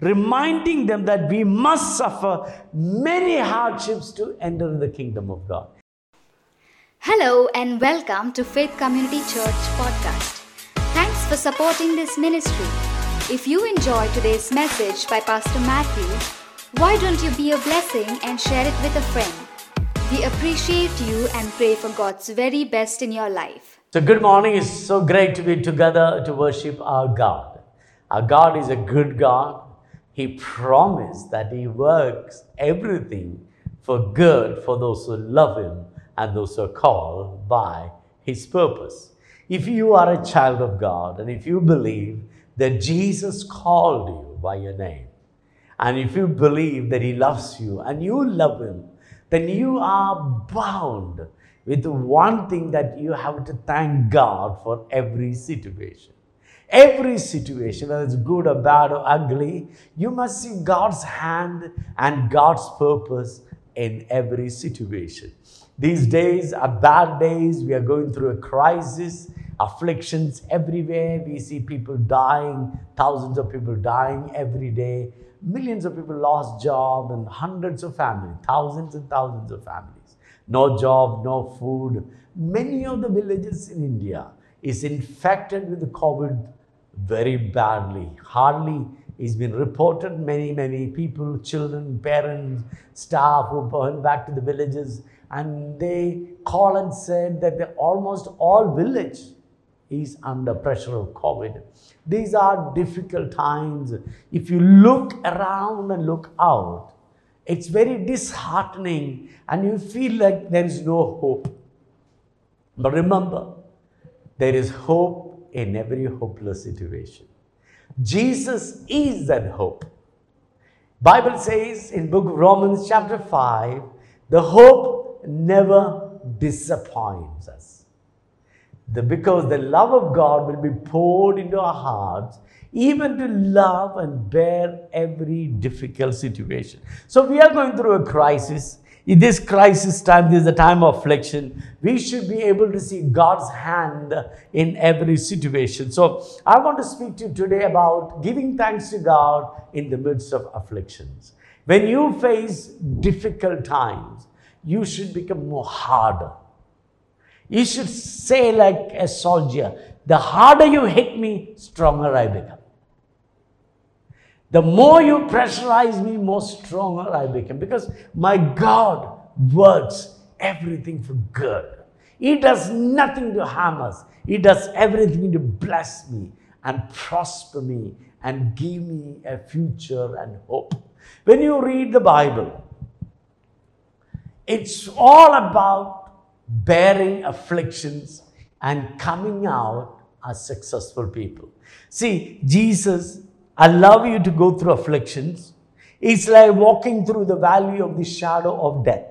reminding them that we must suffer many hardships to enter the kingdom of God. Hello and welcome to Faith Community Church podcast. Thanks for supporting this ministry. If you enjoy today's message by Pastor Matthew, why don't you be a blessing and share it with a friend? We appreciate you and pray for God's very best in your life. So, good morning. It's so great to be together to worship our God. Our God is a good God. He promised that He works everything for good for those who love Him and those who are called by His purpose. If you are a child of God and if you believe that Jesus called you by your name, and if you believe that He loves you and you love Him, then you are bound with one thing that you have to thank God for every situation. Every situation, whether it's good or bad or ugly, you must see God's hand and God's purpose in every situation. These days are bad days. We are going through a crisis, afflictions everywhere. We see people dying, thousands of people dying every day. Millions of people lost job and hundreds of families, thousands and thousands of families. No job, no food. Many of the villages in India is infected with the COVID very badly. Hardly it's been reported many, many people, children, parents, staff who went back to the villages and they call and said that almost all village is under pressure of COVID. These are difficult times. If you look around and look out, it's very disheartening and you feel like there is no hope. But remember, there is hope in every hopeless situation. Jesus is that hope. Bible says in book of Romans chapter 5, the hope never disappoints us. The, because the love of God will be poured into our hearts, even to love and bear every difficult situation. So we are going through a crisis. In this crisis time, this is a time of affliction. We should be able to see God's hand in every situation. So I want to speak to you today about giving thanks to God in the midst of afflictions. When you face difficult times, you should become more harder. You should say, like a soldier, the harder you hit me, stronger I become. The more you pressurize me, more stronger I become. Because my God works everything for good. He does nothing to harm us, He does everything to bless me and prosper me and give me a future and hope. When you read the Bible, it's all about bearing afflictions and coming out as successful people. See, Jesus allow you to go through afflictions. It's like walking through the valley of the shadow of death.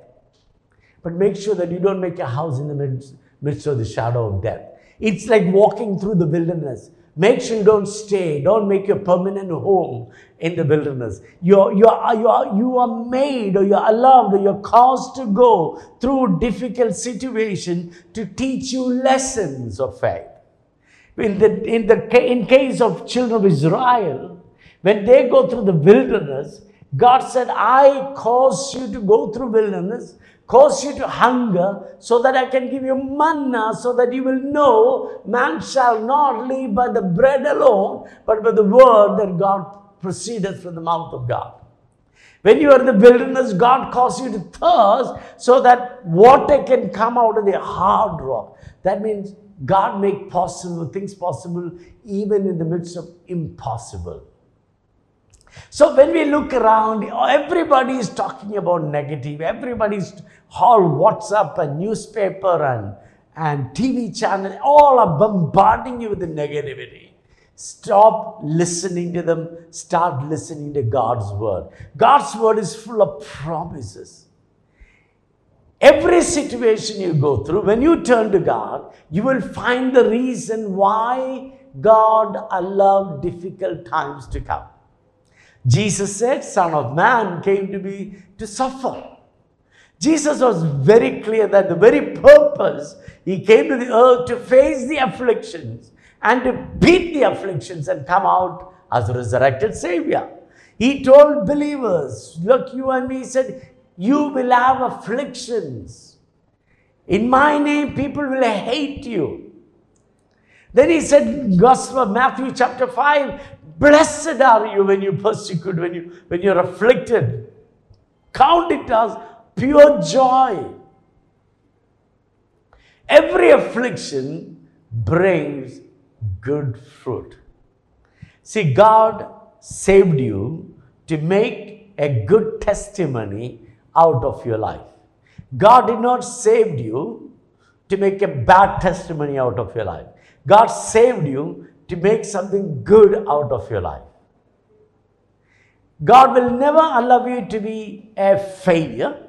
But make sure that you don't make a house in the midst, midst of the shadow of death. It's like walking through the wilderness. Make sure you don't stay. Don't make your permanent home in the wilderness. You're, you're, you're, you are made or you're allowed or you're caused to go through difficult situation to teach you lessons of faith. In the, in the in case of children of Israel, when they go through the wilderness, God said, I cause you to go through wilderness, cause you to hunger, so that I can give you manna, so that you will know man shall not live by the bread alone, but by the word that God proceedeth from the mouth of God. When you are in the wilderness, God calls you to thirst so that water can come out of the hard rock. That means God make possible things possible even in the midst of impossible. So when we look around, everybody is talking about negative. Everybody's all WhatsApp and newspaper and, and TV channel, all are bombarding you with the negativity. Stop listening to them. Start listening to God's word. God's word is full of promises. Every situation you go through, when you turn to God, you will find the reason why God allowed difficult times to come. Jesus said, Son of Man came to be to suffer. Jesus was very clear that the very purpose he came to the earth to face the afflictions and to beat the afflictions and come out as a resurrected Savior. He told believers, look, you and me, he said, you will have afflictions. In my name, people will hate you. Then he said, Gospel, Matthew chapter 5, blessed are you when you persecute, when, you, when you're afflicted. Count it as pure joy. Every affliction brings good fruit. See, God saved you to make a good testimony out of your life. God did not save you to make a bad testimony out of your life. God saved you to make something good out of your life. God will never allow you to be a failure.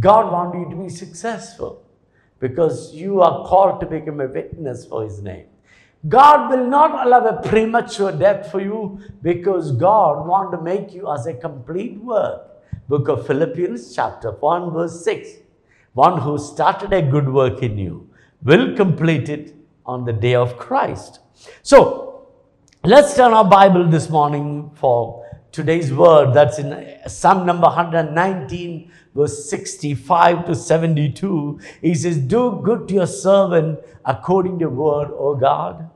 God wants you to be successful because you are called to become a witness for His name. God will not allow a premature death for you because God wants to make you as a complete work. Book of Philippians, chapter 1, verse 6. One who started a good work in you will complete it on the day of Christ. So, let's turn our Bible this morning for today's word. That's in Psalm number 119, verse 65 to 72. He says, Do good to your servant according to your word, O God.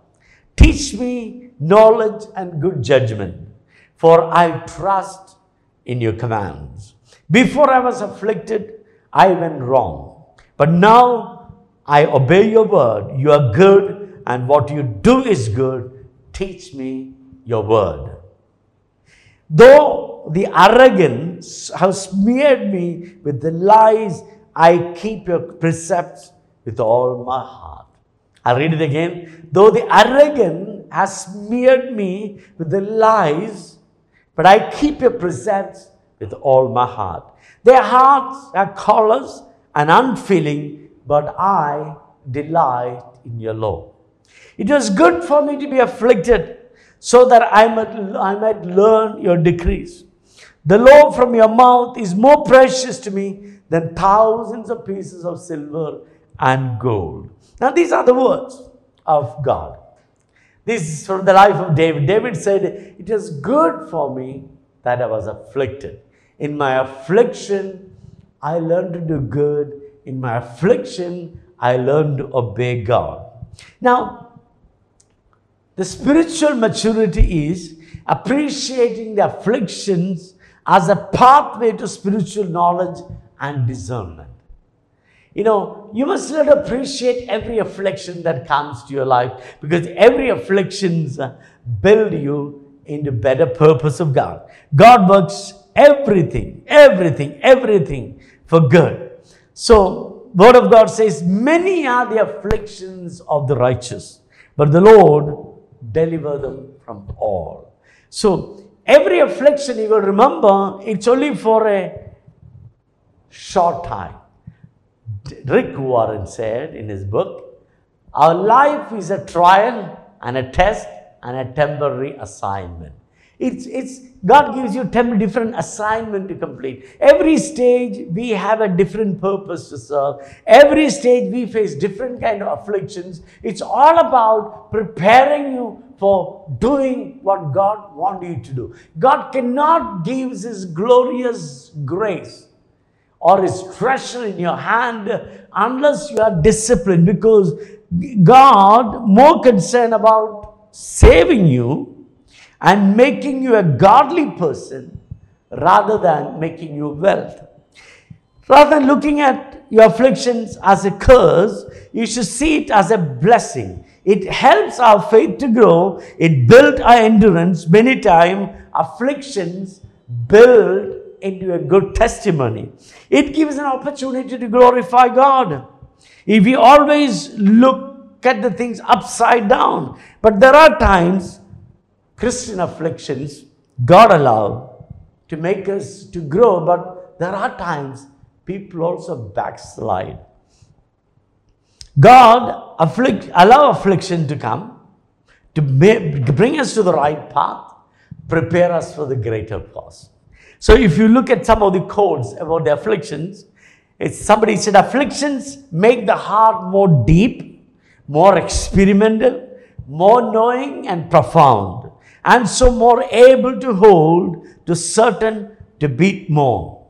Teach me knowledge and good judgment, for I trust in your commands. Before I was afflicted, I went wrong. But now I obey your word. You are good, and what you do is good. Teach me your word. Though the arrogance has smeared me with the lies, I keep your precepts with all my heart. I'll read it again. Though the arrogant has smeared me with the lies, but I keep your precepts with all my heart. Their hearts are callous and unfeeling, but I delight in your law. It was good for me to be afflicted so that I might, I might learn your decrees. The law from your mouth is more precious to me than thousands of pieces of silver and gold. Now, these are the words of God. This is from the life of David. David said, It is good for me that I was afflicted. In my affliction, I learned to do good. In my affliction, I learned to obey God. Now, the spiritual maturity is appreciating the afflictions as a pathway to spiritual knowledge and discernment. You know, you must learn to appreciate every affliction that comes to your life because every afflictions uh, build you into better purpose of God. God works everything, everything, everything for good. So, Word of God says, many are the afflictions of the righteous, but the Lord deliver them from all. So, every affliction you will remember, it's only for a short time. Rick Warren said in his book, Our life is a trial and a test and a temporary assignment. It's, it's, God gives you 10 different assignment to complete. Every stage we have a different purpose to serve. Every stage we face different kind of afflictions. It's all about preparing you for doing what God wants you to do. God cannot give His glorious grace or His treasure in your hand unless you are disciplined because God more concerned about saving you and making you a godly person rather than making you wealth. Rather than looking at your afflictions as a curse, you should see it as a blessing. It helps our faith to grow. It builds our endurance. Many times, afflictions build into a good testimony. It gives an opportunity to glorify God. If we always look at the things upside down, but there are times Christian afflictions God allowed to make us to grow, but there are times people also backslide. God afflict, allow affliction to come to bring us to the right path, prepare us for the greater cause. So if you look at some of the codes about the afflictions, it's somebody said afflictions make the heart more deep, more experimental, more knowing and profound. And so more able to hold, to certain to beat more.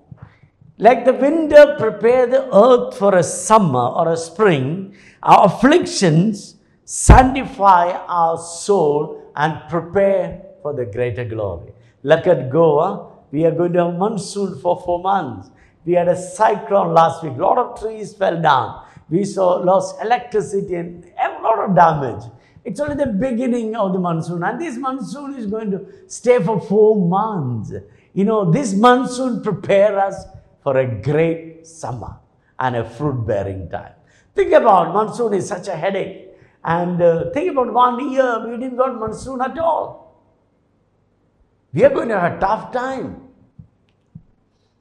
Like the winter prepare the earth for a summer or a spring, our afflictions sanctify our soul and prepare for the greater glory. Look at Goa. We are going to have monsoon for four months. We had a cyclone last week. A lot of trees fell down. We saw lost electricity and a lot of damage. It's only the beginning of the monsoon, and this monsoon is going to stay for four months. You know, this monsoon prepare us for a great summer and a fruit-bearing time. Think about monsoon is such a headache, and uh, think about one year we didn't got monsoon at all. We are going to have a tough time.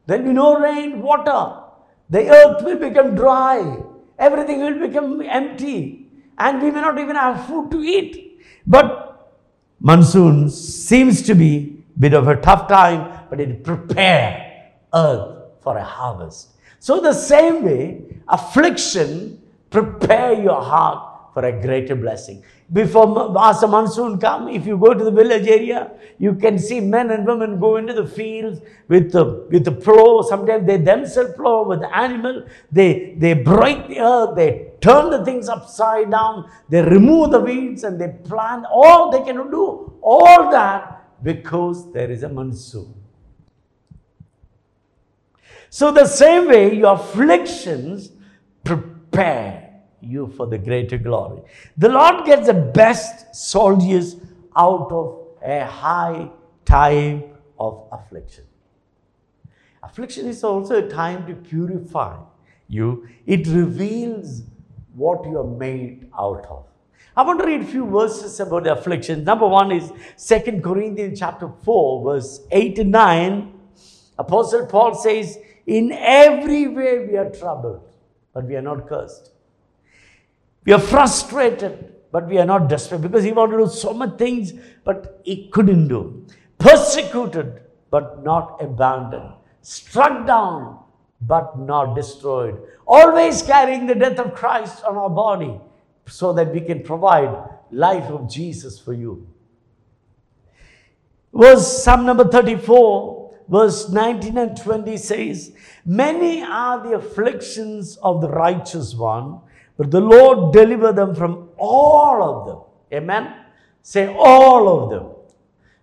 There'll be no rain, water. The earth will become dry. Everything will become empty. And we may not even have food to eat. But monsoon seems to be a bit of a tough time, but it prepare earth for a harvest. So the same way, affliction prepare your heart for a greater blessing. Before as the monsoon come, if you go to the village area, you can see men and women go into the fields with the with the plow. Sometimes they themselves plow with the animal. They they break the earth. They turn the things upside down. They remove the weeds and they plant. All they can do all that because there is a monsoon. So the same way, your afflictions prepare you for the greater glory. The Lord gets the best soldiers out of a high time of affliction. Affliction is also a time to purify you, it reveals what you are made out of. I want to read a few verses about the affliction. Number one is Second Corinthians chapter 4, verse 8 and 9. Apostle Paul says, In every way we are troubled, but we are not cursed. We are frustrated, but we are not desperate because he wanted to do so many things, but he couldn't do. Persecuted, but not abandoned. Struck down, but not destroyed. Always carrying the death of Christ on our body so that we can provide life of Jesus for you. Verse Psalm number 34, verse 19 and 20 says, Many are the afflictions of the righteous one but the Lord deliver them from all of them. Amen. Say all of them.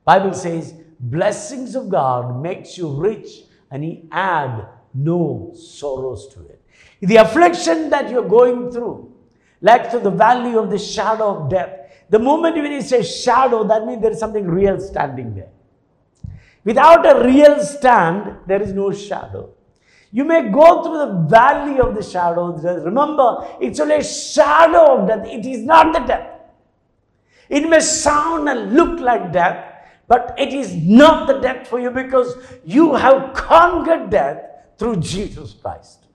Bible says blessings of God makes you rich and he add no sorrows to it. The affliction that you're going through, like to the valley of the shadow of death, the moment when you say shadow, that means there is something real standing there. Without a real stand, there is no shadow. You may go through the valley of the shadow. Remember, it's only a shadow of death. It is not the death. It may sound and look like death, but it is not the death for you because you have conquered death through Jesus Christ.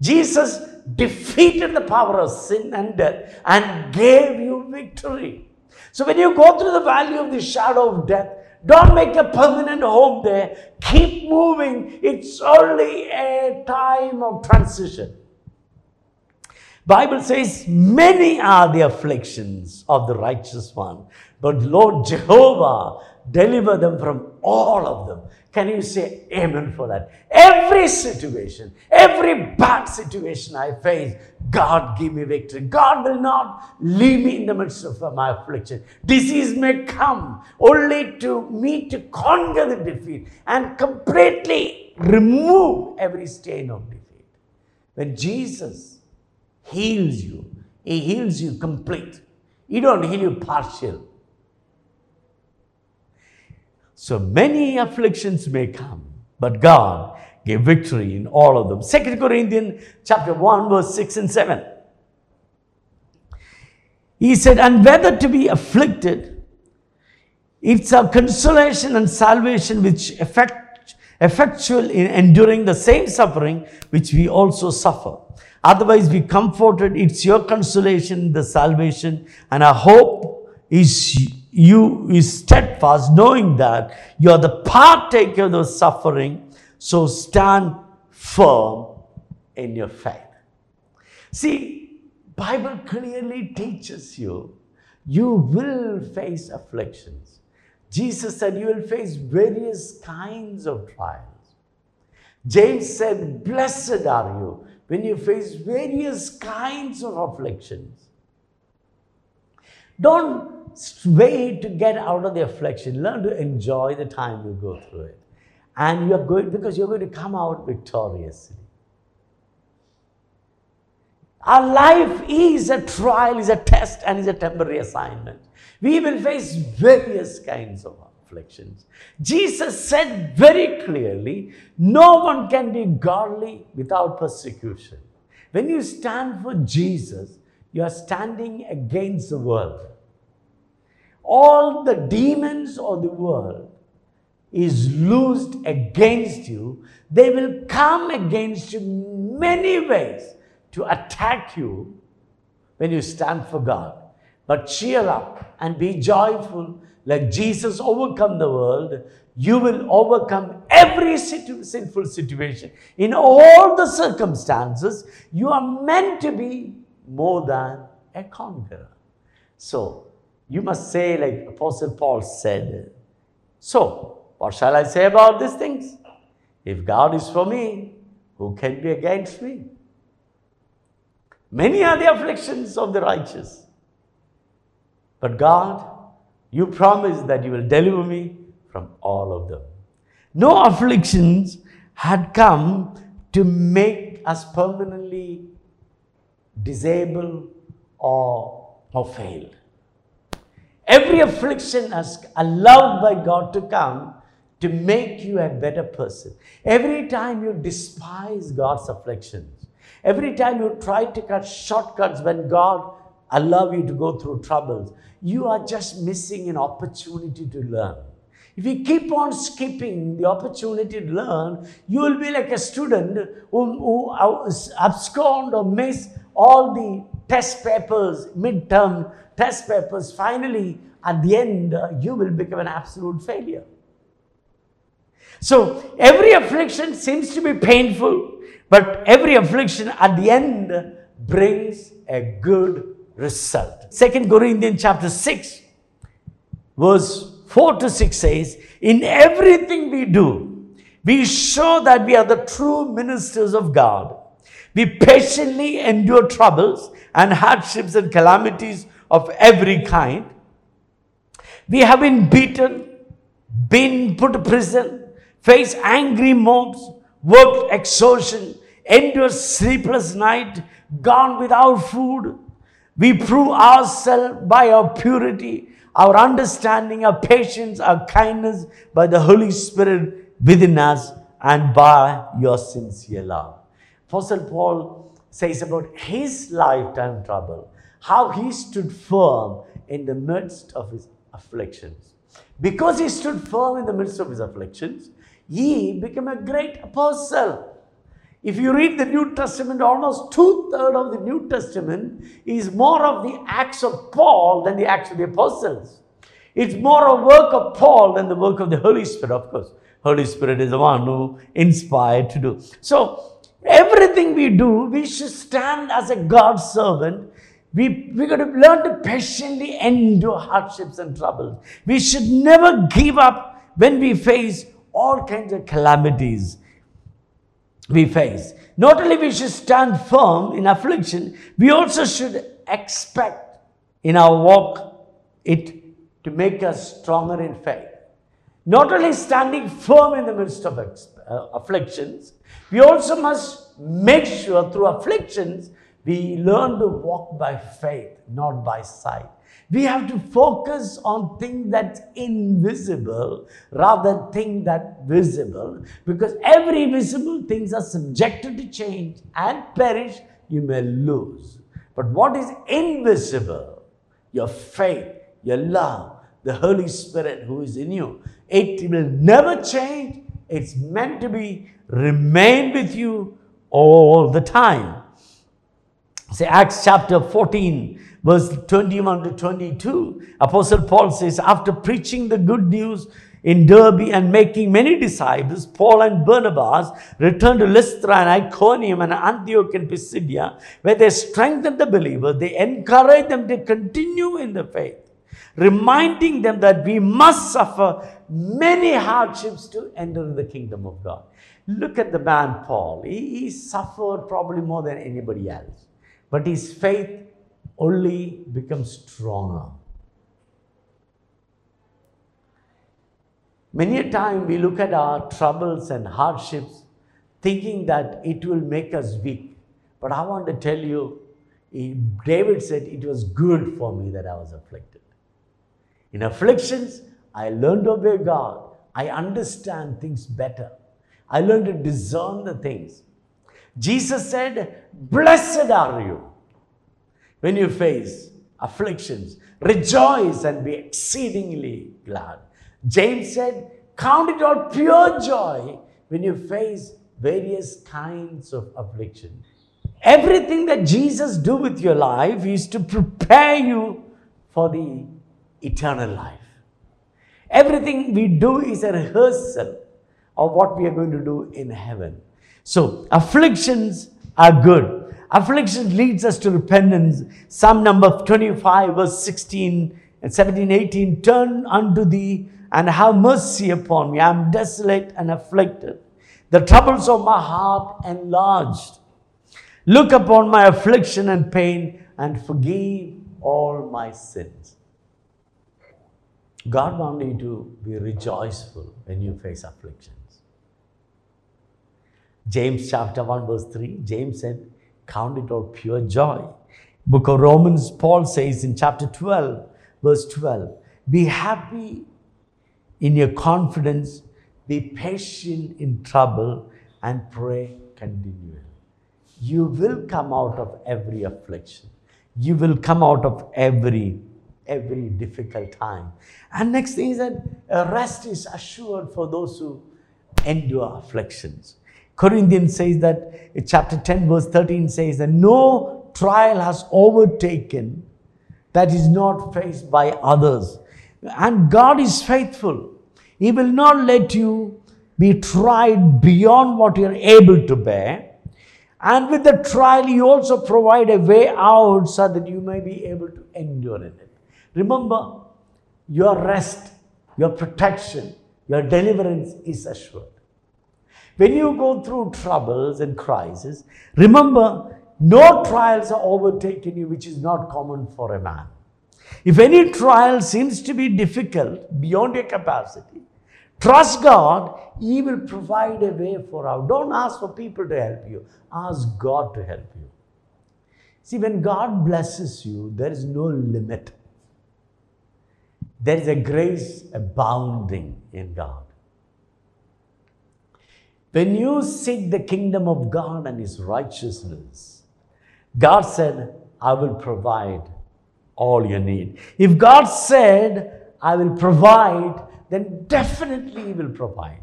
Jesus defeated the power of sin and death and gave you victory. So when you go through the valley of the shadow of death, don't make a permanent home there. Keep moving. It's only a time of transition. Bible says, many are the afflictions of the righteous one, but Lord Jehovah deliver them from all of them. Can you say amen for that? Every situation, every bad situation I face, God give me victory. God will not leave me in the midst of my affliction. Disease may come only to me to conquer the defeat and completely remove every stain of defeat. When Jesus heals you, He heals you complete. He don't heal you partial. So many afflictions may come, but God gave victory in all of them. Second Corinthians chapter 1, verse 6 and 7. He said, and whether to be afflicted, it's a consolation and salvation which effect, effectual in enduring the same suffering which we also suffer. Otherwise, be comforted. It's your consolation, the salvation, and our hope is you is steadfast, knowing that you are the partaker of the suffering, so stand firm in your faith. See, Bible clearly teaches you you will face afflictions. Jesus said you will face various kinds of trials. James said, Blessed are you when you face various kinds of afflictions. Don't wait to get out of the affliction. Learn to enjoy the time you go through it. And you're going, because you're going to come out victoriously. Our life is a trial, is a test, and is a temporary assignment. We will face various kinds of afflictions. Jesus said very clearly no one can be godly without persecution. When you stand for Jesus, you are standing against the world. All the demons of the world is loosed against you. They will come against you many ways to attack you when you stand for God. But cheer up and be joyful. Like Jesus overcome the world, you will overcome every situ- sinful situation. In all the circumstances, you are meant to be more than a conqueror. So, you must say, like Apostle Paul said, So, what shall I say about these things? If God is for me, who can be against me? Many are the afflictions of the righteous. But God, you promised that you will deliver me from all of them. No afflictions had come to make us permanently disabled or, or failed. Every affliction is allowed by God to come to make you a better person. Every time you despise God's afflictions, every time you try to cut shortcuts when God allow you to go through troubles, you are just missing an opportunity to learn. If you keep on skipping the opportunity to learn, you will be like a student who, who abscond or miss all the test papers, midterm test papers. Finally, at the end, uh, you will become an absolute failure. So, every affliction seems to be painful, but every affliction at the end brings a good result. Second Corinthians chapter 6, verse 4 to 6 says, In everything we do, we show that we are the true ministers of God. We patiently endure troubles and hardships and calamities of every kind. We have been beaten, been put to prison, faced angry mobs, worked exhaustion, endured sleepless night, gone without food, we prove ourselves by our purity, our understanding, our patience, our kindness by the Holy Spirit within us and by your sincere love. Apostle Paul says about his lifetime trouble, how he stood firm in the midst of his afflictions. Because he stood firm in the midst of his afflictions, he became a great apostle. If you read the New Testament, almost two thirds of the New Testament is more of the Acts of Paul than the Acts of the Apostles. It's more a work of Paul than the work of the Holy Spirit, of course. Holy Spirit is the one who inspired to do. So, everything we do, we should stand as a God servant. We, we got to learn to patiently endure hardships and troubles. We should never give up when we face all kinds of calamities we face. Not only we should stand firm in affliction, we also should expect in our walk it to make us stronger in faith. Not only standing firm in the midst of uh, afflictions, we also must make sure through afflictions we learn to walk by faith, not by sight. We have to focus on things that's invisible rather than things that visible because every visible things are subjected to change and perish, you may lose. But what is invisible? Your faith, your love, the Holy Spirit who is in you. It will never change. It's meant to be remain with you all the time. Say Acts chapter 14 verse 21 to 22, Apostle Paul says, after preaching the good news in Derbe and making many disciples, Paul and Barnabas returned to Lystra and Iconium and Antioch and Pisidia, where they strengthened the believers. They encouraged them to continue in the faith, reminding them that we must suffer many hardships to enter the kingdom of God. Look at the man Paul. He, he suffered probably more than anybody else, but his faith only becomes stronger. Many a time we look at our troubles and hardships thinking that it will make us weak. But I want to tell you, David said, It was good for me that I was afflicted. In afflictions, I learned to obey God. I understand things better. I learned to discern the things. Jesus said, Blessed are you when you face afflictions. Rejoice and be exceedingly glad. James said, Count it all pure joy when you face various kinds of affliction. Everything that Jesus do with your life is to prepare you for the eternal life. Everything we do is a rehearsal of what we are going to do in heaven. So afflictions are good. Affliction leads us to repentance. Psalm number 25, verse 16 and 17, 18. Turn unto thee and have mercy upon me. I am desolate and afflicted. The troubles of my heart enlarged. Look upon my affliction and pain and forgive all my sins. God wants you to be rejoiceful when you face afflictions. James chapter 1, verse 3, James said, Count it all pure joy. Book of Romans, Paul says in chapter 12, verse 12, Be happy in your confidence, be patient in trouble, and pray continually. You will come out of every affliction. You will come out of every every difficult time. And next thing is that uh, rest is assured for those who endure afflictions. Corinthians says that eh, chapter 10 verse 13 says that no trial has overtaken that is not faced by others and God is faithful. He will not let you be tried beyond what you're able to bear. And with the trial, He also provide a way out so that you may be able to endure in it. Remember, your rest, your protection, your deliverance is assured. When you go through troubles and crises, remember, no trials are overtaken you which is not common for a man. If any trial seems to be difficult beyond your capacity, trust God, He will provide a way for out. Don't ask for people to help you, ask God to help you. See, when God blesses you, there is no limit. There is a grace abounding in God. When you seek the kingdom of God and His righteousness, God said, I will provide all you need. If God said, I will provide, then definitely He will provide.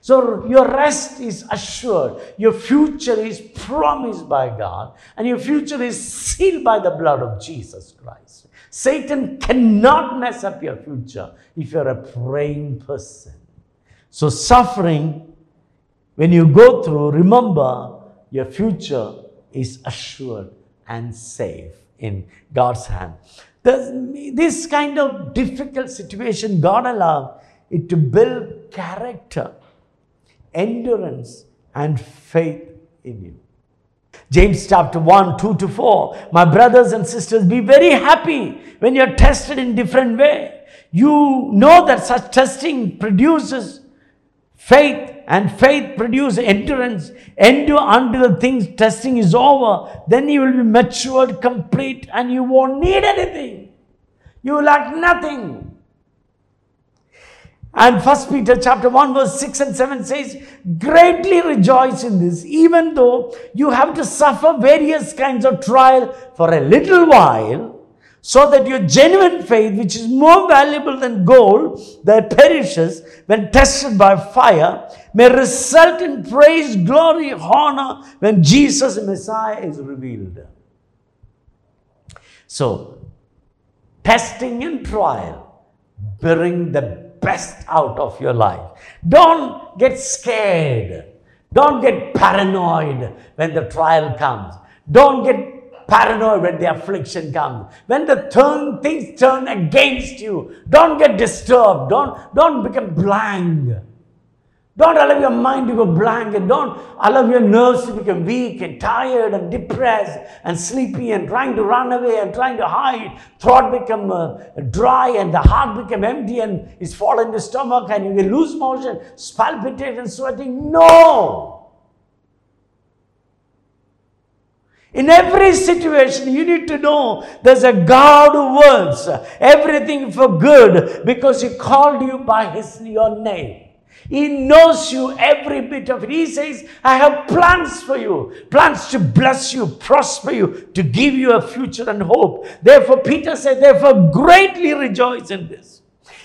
So your rest is assured. Your future is promised by God, and your future is sealed by the blood of Jesus Christ. Satan cannot mess up your future if you're a praying person. So, suffering, when you go through, remember your future is assured and safe in God's hand. this kind of difficult situation, God allowed it to build character, endurance, and faith in you. James chapter 1, 2 to 4. My brothers and sisters, be very happy when you're tested in different way. You know that such testing produces faith and faith produce endurance. Endure until the things testing is over. Then you will be matured, complete, and you won't need anything. You lack nothing. And First Peter chapter 1 verse 6 and 7 says, greatly rejoice in this, even though you have to suffer various kinds of trial for a little while, so that your genuine faith, which is more valuable than gold that perishes when tested by fire, may result in praise, glory, honor when Jesus Messiah is revealed. So, testing and trial bring the best out of your life. Don't get scared. Don't get paranoid when the trial comes. Don't get paranoid when the affliction comes. When the turn, things turn against you, don't get disturbed. Don't, don't become blank. Don't allow your mind to go blank and don't allow your nerves to become weak and tired and depressed and sleepy and trying to run away and trying to hide. Throat become uh, dry and the heart become empty and it's fall in the stomach and you lose motion, palpitate and sweating. No! In every situation, you need to know there's a God who works everything for good because He called you by His your name. He knows you every bit of it. He says, I have plans for you, plans to bless you, prosper you, to give you a future and hope. Therefore, Peter said, Therefore, greatly rejoice in this.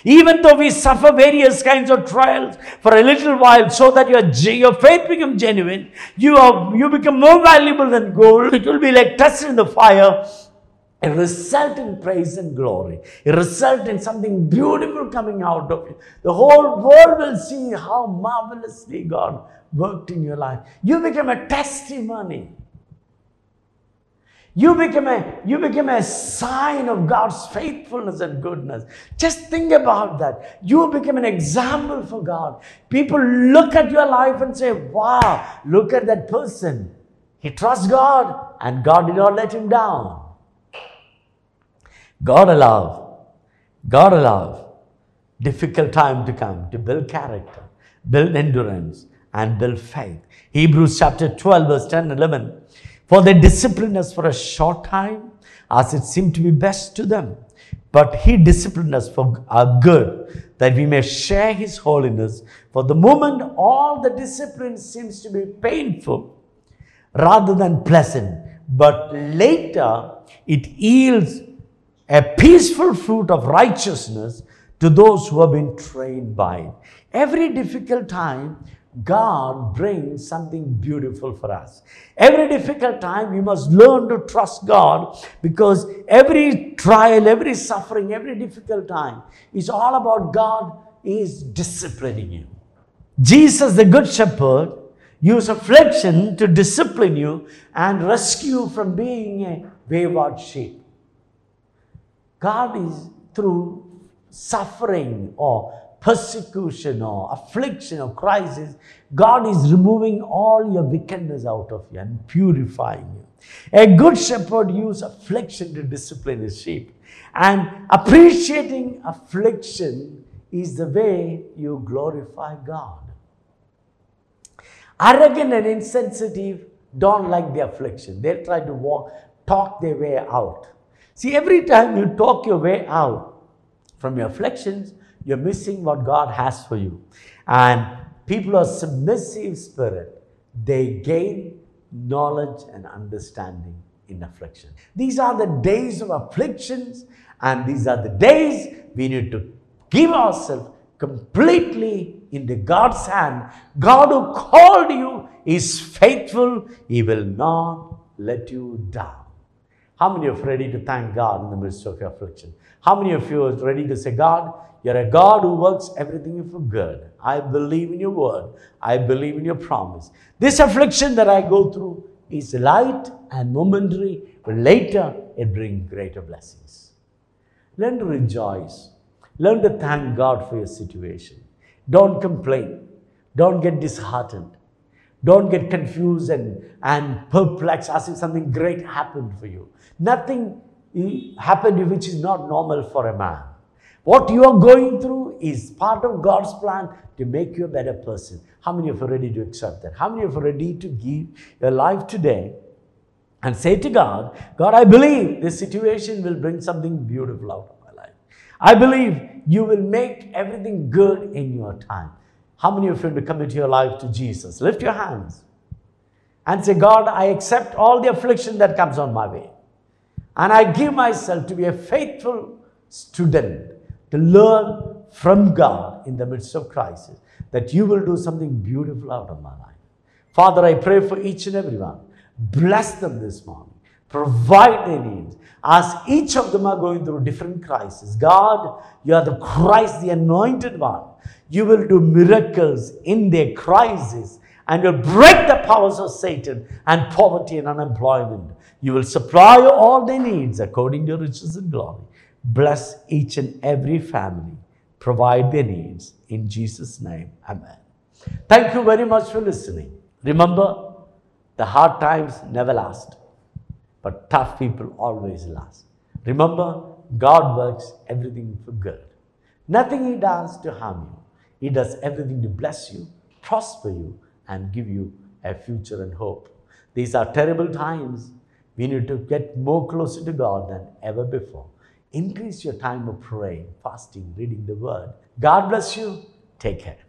Even though we suffer various kinds of trials for a little while, so that your, your faith becomes genuine, you, are, you become more valuable than gold. It will be like tested in the fire a result in praise and glory, a result in something beautiful coming out of it. The whole world will see how marvelously God worked in your life. You become a testimony. You become a you become a sign of God's faithfulness and goodness. Just think about that. You become an example for God. People look at your life and say, Wow, look at that person. He trusts God, and God did not let him down. God allowed, God allowed difficult time to come to build character, build endurance, and build faith. Hebrews chapter 12, verse 10 and 11. For they disciplined us for a short time, as it seemed to be best to them. But he disciplined us for our good, that we may share his holiness. For the moment, all the discipline seems to be painful rather than pleasant. But later, it yields a peaceful fruit of righteousness to those who have been trained by it. Every difficult time, God brings something beautiful for us. Every difficult time, we must learn to trust God because every trial, every suffering, every difficult time is all about God is disciplining you. Jesus, the Good Shepherd, used affliction to discipline you and rescue you from being a wayward sheep. God is through suffering or persecution or affliction or crisis, God is removing all your wickedness out of you and purifying you. A good shepherd uses affliction to discipline his sheep. And appreciating affliction is the way you glorify God. Arrogant and insensitive don't like the affliction. They'll try to walk, talk their way out. See, every time you talk your way out from your afflictions, you're missing what God has for you. And people are submissive spirit. They gain knowledge and understanding in affliction. These are the days of afflictions, and these are the days we need to give ourselves completely into God's hand. God who called you is faithful, He will not let you down. How many are ready to thank God in the midst of your affliction? How many of you are ready to say, God, you're a God who works everything for good. I believe in your word. I believe in your promise. This affliction that I go through is light and momentary, but later it brings greater blessings. Learn to rejoice. Learn to thank God for your situation. Don't complain. Don't get disheartened. Don't get confused and, and perplexed as if something great happened for you. Nothing happened which is not normal for a man. What you are going through is part of God's plan to make you a better person. How many of you are ready to accept that? How many of you are ready to give your life today and say to God, God, I believe this situation will bring something beautiful out of my life. I believe you will make everything good in your time. How many of you to commit your life to Jesus? Lift your hands and say, God, I accept all the affliction that comes on my way. And I give myself to be a faithful student to learn from God in the midst of crisis that you will do something beautiful out of my life. Father, I pray for each and everyone. Bless them this morning. Provide their needs. As each of them are going through different crises, God, you are the Christ, the anointed one. You will do miracles in their crisis and will break the powers of Satan and poverty and unemployment. You will supply all their needs according to your riches and glory. Bless each and every family. Provide their needs. In Jesus' name, Amen. Thank you very much for listening. Remember, the hard times never last, but tough people always last. Remember, God works everything for good. Nothing He does to harm you. He does everything to bless you, prosper you, and give you a future and hope. These are terrible times. We need to get more closer to God than ever before. Increase your time of praying, fasting, reading the Word. God bless you. Take care.